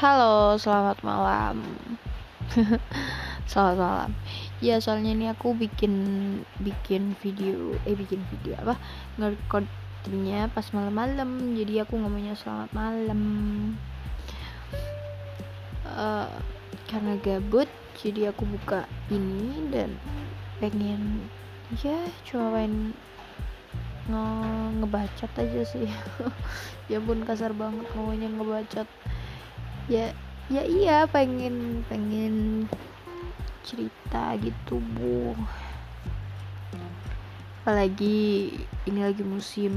Halo, selamat malam. selamat malam. Ya, soalnya ini aku bikin bikin video, eh bikin video apa? Ngerekodnya pas malam-malam. Jadi aku ngomongnya selamat malam. Uh, karena gabut, jadi aku buka ini dan pengen ya coba pengen nge ngebacot aja sih ya pun kasar banget ngomongnya ngebacot ya ya iya pengen pengen cerita gitu bu. Apalagi ini lagi musim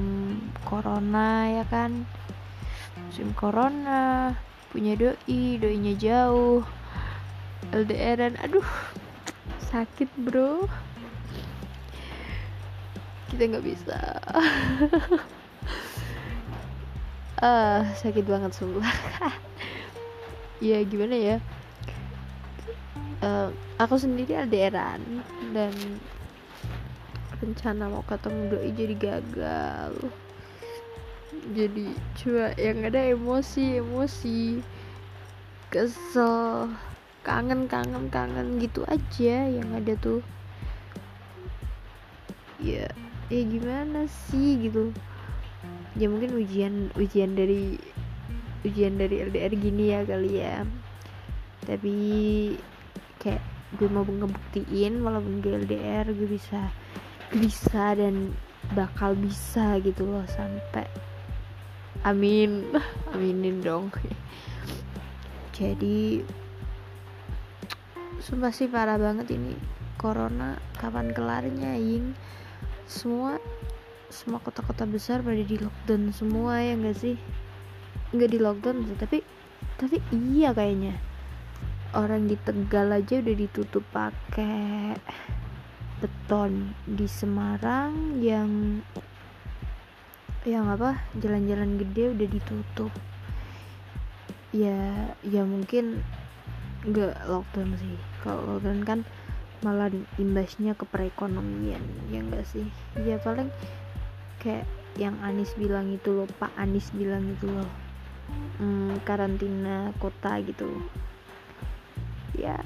corona ya kan? Musim corona punya doi doinya jauh LDRan aduh sakit bro. Kita nggak bisa. Ah uh, sakit banget sumpah ya gimana ya? Uh, aku sendiri LDRan dan rencana mau ketemu doi jadi gagal. Jadi cuma yang ada emosi emosi. Kesel kangen kangen kangen gitu aja yang ada tuh. Ya ya gimana sih gitu? Ya mungkin ujian ujian dari ujian dari LDR gini ya kali ya. Tapi kayak gue mau ngebuktiin walaupun gue LDR gue bisa bisa dan bakal bisa gitu loh sampai amin. Aminin dong. Jadi sumpah sih parah banget ini corona kapan kelarnya ying? Semua semua kota-kota besar pada di lockdown semua ya enggak sih nggak di lockdown sih tapi tapi iya kayaknya. Orang di Tegal aja udah ditutup pakai beton di Semarang yang yang apa jalan-jalan gede udah ditutup. Ya ya mungkin nggak lockdown sih. Kalau lockdown kan malah imbasnya ke perekonomian ya enggak sih? Ya paling kayak yang Anis bilang itu loh Pak Anis bilang itu loh hmm, karantina kota gitu. Ya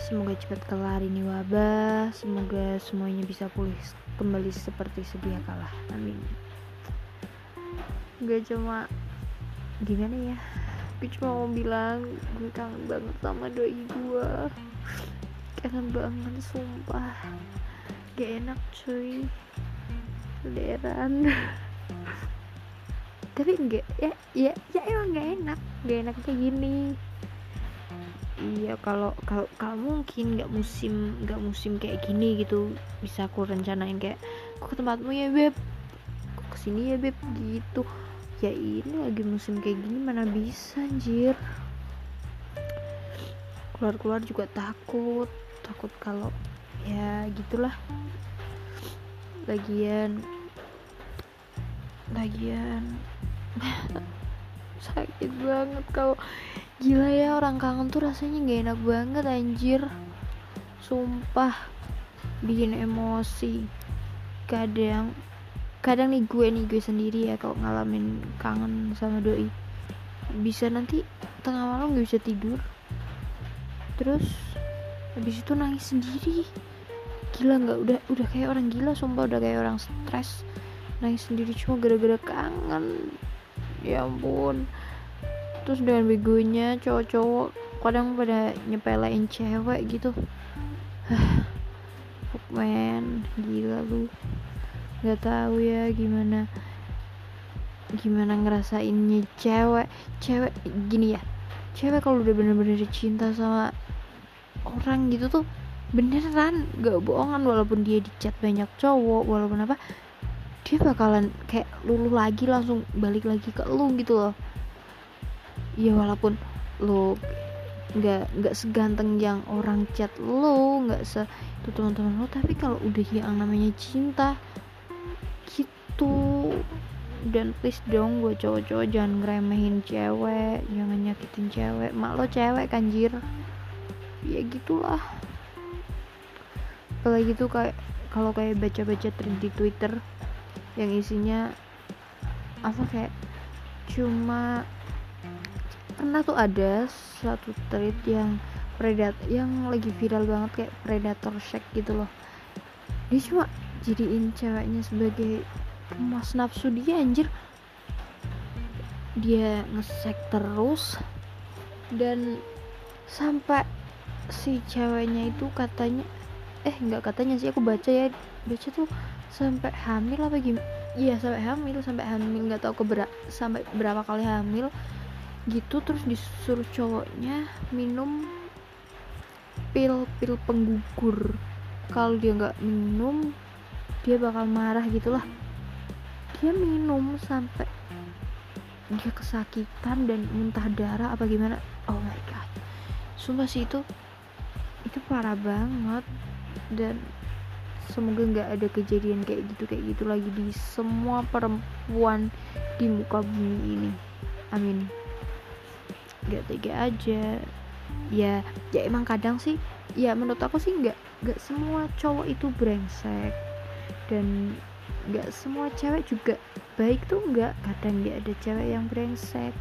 semoga cepat kelar ini wabah. Semoga semuanya bisa pulih kembali seperti sedia kala. Amin. Gak cuma gimana ya? Gue cuma mau bilang gue kangen banget sama doi gue kangen banget sumpah. Gak enak cuy. Leran tapi enggak ya ya ya emang nggak enak. Nggak enak kayak gini. Iya kalau kalau kalau mungkin nggak musim nggak musim kayak gini gitu bisa aku rencanain kayak aku ke tempatmu ya beb? Aku ke sini ya beb? Gitu. Ya ini lagi musim kayak gini mana bisa anjir. Keluar keluar juga takut. Takut kalau ya gitulah. Lagian lagian. Sakit banget kau gila ya orang kangen tuh rasanya gak enak banget anjir. Sumpah bikin emosi. Kadang kadang nih gue nih gue sendiri ya kalau ngalamin kangen sama doi. Bisa nanti tengah malam gak bisa tidur. Terus habis itu nangis sendiri. Gila nggak udah udah kayak orang gila sumpah udah kayak orang stres nangis sendiri cuma gara-gara kangen. Ya ampun. Terus dengan begonya cowok-cowok kadang pada nyepelein cewek gitu. Fuck man. Gila lu. Nggak tahu ya gimana gimana ngerasainnya cewek. Cewek gini ya. Cewek kalau udah bener-bener cinta sama orang gitu tuh beneran gak bohongan walaupun dia dicat banyak cowok walaupun apa dia bakalan kayak luluh lagi langsung balik lagi ke lu gitu loh. Ya walaupun lu nggak nggak seganteng yang orang chat lu nggak se itu teman-teman lu tapi kalau udah yang namanya cinta gitu. Dan please dong gue cowok-cowok jangan ngeremehin cewek jangan nyakitin cewek. Mak lo cewek kanjir. Ya gitulah. Apalagi tuh kayak kalau kayak baca-baca trend di twitter yang isinya apa kayak cuma pernah tuh ada satu tweet yang predator yang lagi viral banget kayak predator shack gitu loh. Dia cuma jadiin ceweknya sebagai mas nafsu dia anjir. Dia ngesek terus dan sampai si ceweknya itu katanya eh nggak katanya sih aku baca ya. Baca tuh sampai hamil apa gimana iya sampai hamil sampai hamil nggak tahu keber sampai berapa kali hamil gitu. Terus disuruh cowoknya minum pil-pil penggugur. Kalau dia nggak minum dia bakal marah gitulah. Dia minum sampai dia kesakitan dan muntah darah apa gimana? Oh my god. Sumpah sih itu itu parah banget dan semoga nggak ada kejadian kayak gitu kayak gitu lagi di semua perempuan di muka bumi ini. Amin. Gak tega aja. Ya ya emang kadang sih ya menurut aku sih nggak nggak semua cowok itu brengsek. Dan nggak semua cewek juga baik tuh nggak. Kadang ya ada cewek yang brengsek.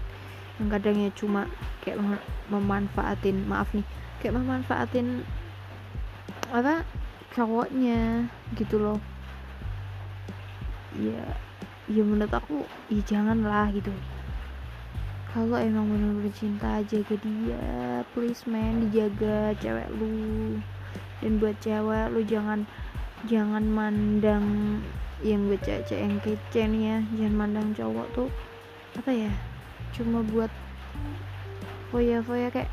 Yang kadangnya cuma kayak mem memanfaatin maaf nih kayak memanfaatin apa cowoknya gitu loh. Ya ya menurut aku ya janganlah gitu. Kalau emang bener-bener cinta jaga dia please man dijaga cewek lu. Dan buat cewek lu jangan jangan mandang yang buat cewek yang kece nih ya. Jangan mandang cowok tuh apa ya cuma buat foya-foya kayak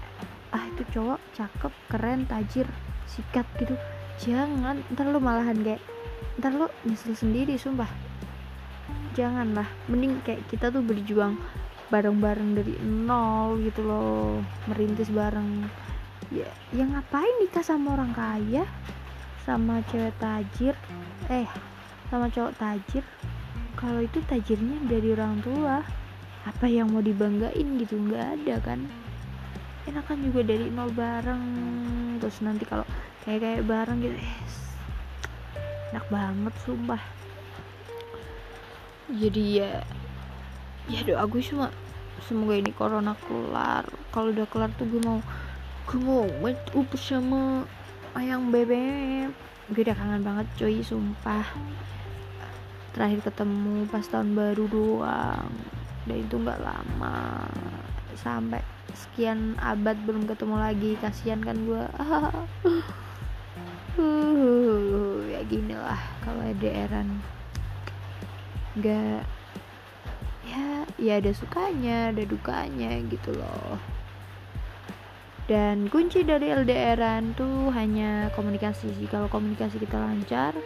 ah itu cowok cakep keren tajir sikat gitu. Jangan ntar lu malahan kayak ntar lu nyesel sendiri sumpah. Janganlah mending kayak kita tuh berjuang bareng-bareng dari nol gitu loh merintis bareng. Ya yang ngapain nikah sama orang kaya? Sama cewek tajir? Eh sama cowok tajir? Kalau itu tajirnya dari orang tua. Apa yang mau dibanggain gitu? Nggak ada kan? Enakan juga dari nol bareng. Terus nanti kalau kayak kayak bareng gitu. Yes. enak banget sumpah. Jadi ya ya doa gue cuma semoga ini corona kelar. Kalau udah kelar tuh gue mau gue mau meet up sama ayang bebek gue udah kangen banget coy sumpah. Terakhir ketemu pas tahun baru doang. Dan itu nggak lama. Sampai sekian abad belum ketemu lagi. Kasihan kan gue ya gini lah kalau LDRan nggak ya ya ada sukanya ada dukanya gitu loh. Dan kunci dari LDRan tuh hanya komunikasi sih. Kalau komunikasi kita lancar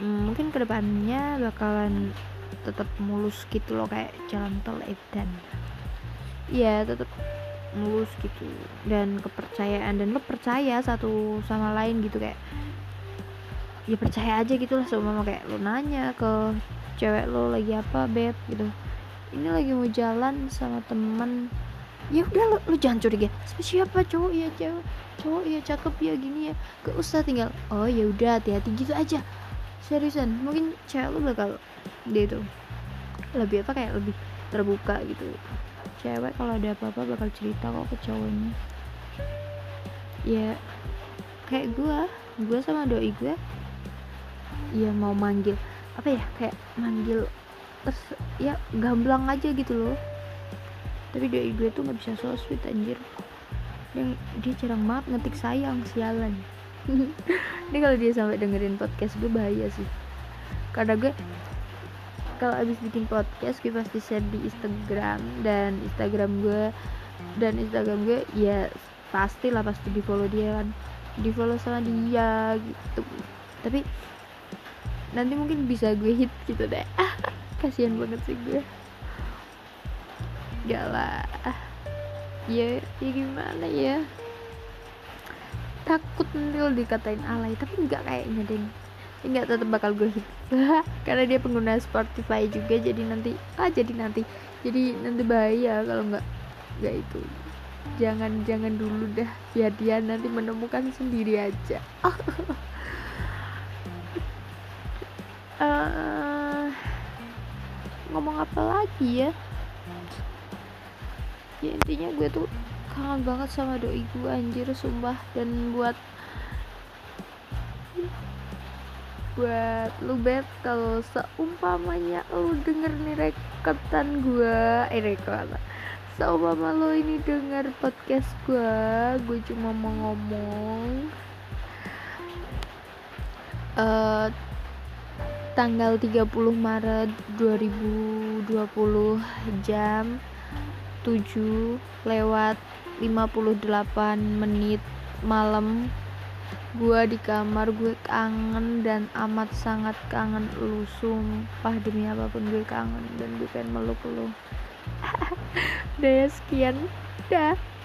hmm, mungkin ke depannya bakalan tetap mulus gitu loh kayak jalan tol edan. Ya tetap mulus gitu. Dan kepercayaan dan lo percaya satu sama lain gitu kayak ya percaya aja gitu lah sama kayak lo nanya ke cewek lo lagi apa beb gitu. Ini lagi mau jalan sama temen. Ya udah lo, lo jangan curiga. Siapa cowok? Ya cewek. Cowok ya cakep ya gini ya gak usah tinggal oh ya udah hati-hati gitu aja. Seriusan mungkin cewek lo bakal dia tuh lebih apa kayak lebih terbuka gitu cewek kalau ada apa-apa bakal cerita kok ke cowoknya. Ya kayak gue gue sama doi gue ya mau manggil apa ya kayak manggil terus ya gamblang aja gitu loh. Tapi doi gue tuh nggak bisa so sweet anjir. Yang dia jarang banget ngetik sayang sialan. Ini kalau dia sampai dengerin podcast gue bahaya sih. Karena gue kalau abis bikin podcast gue pasti share di Instagram dan Instagram gue. Dan Instagram gue ya pasti lah pasti di follow dia kan. Di follow sama dia gitu. Tapi nanti mungkin bisa gue hit gitu deh. Kasihan banget sih gue. Gak lah. Ya ya gimana ya? Takut nanti dikatain alay tapi nggak kayaknya deh nggak tetap bakal gue hit karena dia pengguna Spotify juga jadi nanti ah jadi nanti. Jadi nanti bahaya kalau nggak nggak itu. Jangan jangan dulu dah. Biar dia nanti menemukan sendiri aja. Uh, ngomong apa lagi ya? Ya intinya gue tuh kangen banget sama doi gue anjir sumpah. Dan buat buat lu bet kalau seumpamanya lu denger nih reketan gue eh reketan seumpama lo ini denger podcast gue gue cuma mau ngomong uh, tanggal 30 Maret 2020 jam 7 lewat 58 menit malam gue di kamar gue kangen dan amat sangat kangen lu. Sumpah demi apa pun gue kangen dan gue pengen meluk lu. Udah ya sekian. Dah